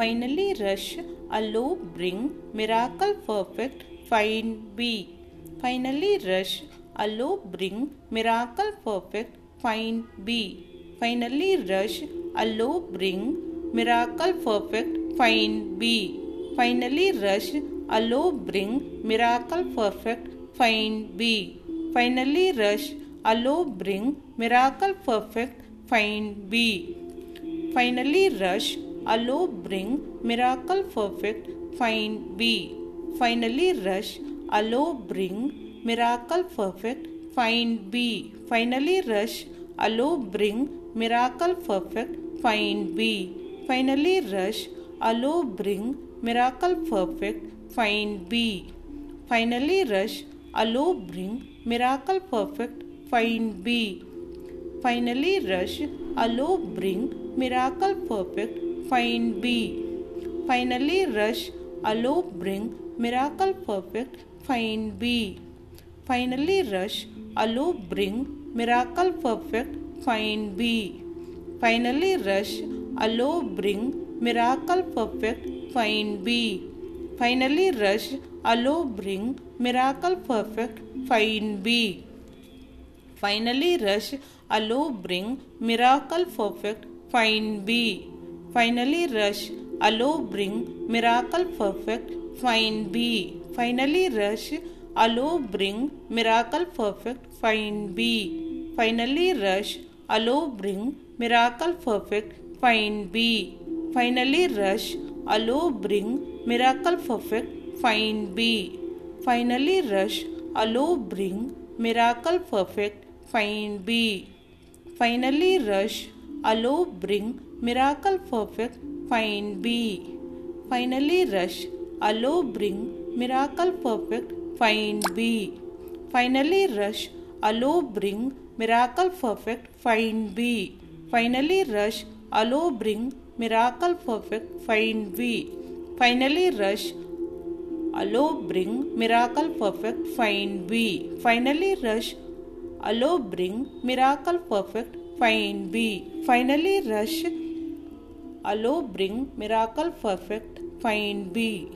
finally rush, allow, bring, miracle, perfect, find, be. Finally rush, allow, bring, miracle, perfect, find, be. Finally rush, allow, bring, miracle, perfect, find, be. Finally rush, allow, bring, miracle, perfect, find, be. Finally rush, bring, miracle, perfect, find. Finally rush, allow, bring, miracle, perfect, find, be. Finally rush, allow, bring, miracle, perfect, find, be. Finally rush, allow, bring, miracle, perfect, find, be. Finally rush, allow, bring, miracle, perfect, find, be. Finally rush, allow, bring, miracle, perfect, find, be. Finally rush, allow, bring, miracle, perfect, find, be. Finally rush, allow, bring, miracle, perfect, find, be. Finally rush, allow, bring, miracle, perfect, find, be. Finally rush, allow, bring, miracle, perfect, find, be. Finally rush, allow, bring, miracle, perfect, find, be. Finally rush, allow, bring, miracle, perfect, find, be. Finally rush, allow, bring, miracle, perfect, find, be. Finally rush, allow, bring, miracle, perfect, find, be. Finally rush, allow, bring, miracle, perfect, find, be. Finally rush, allow, bring, miracle, perfect, find, be. Finally rush, allow, bring, miracle, perfect, find, be. Finally rush, allow, bring, miracle, perfect, find, be. Finally rush, allow, bring, miracle, perfect, find, be. Finally rush, allow, bring, miracle, perfect, find, be. Finally rush, allow, bring, miracle, perfect, find, be. Finally rush, allow, bring, miracle, perfect, find, be. Finally rush, allow, bring, miracle, perfect, find, be. Finally rush, allow, bring, miracle, perfect, find, be.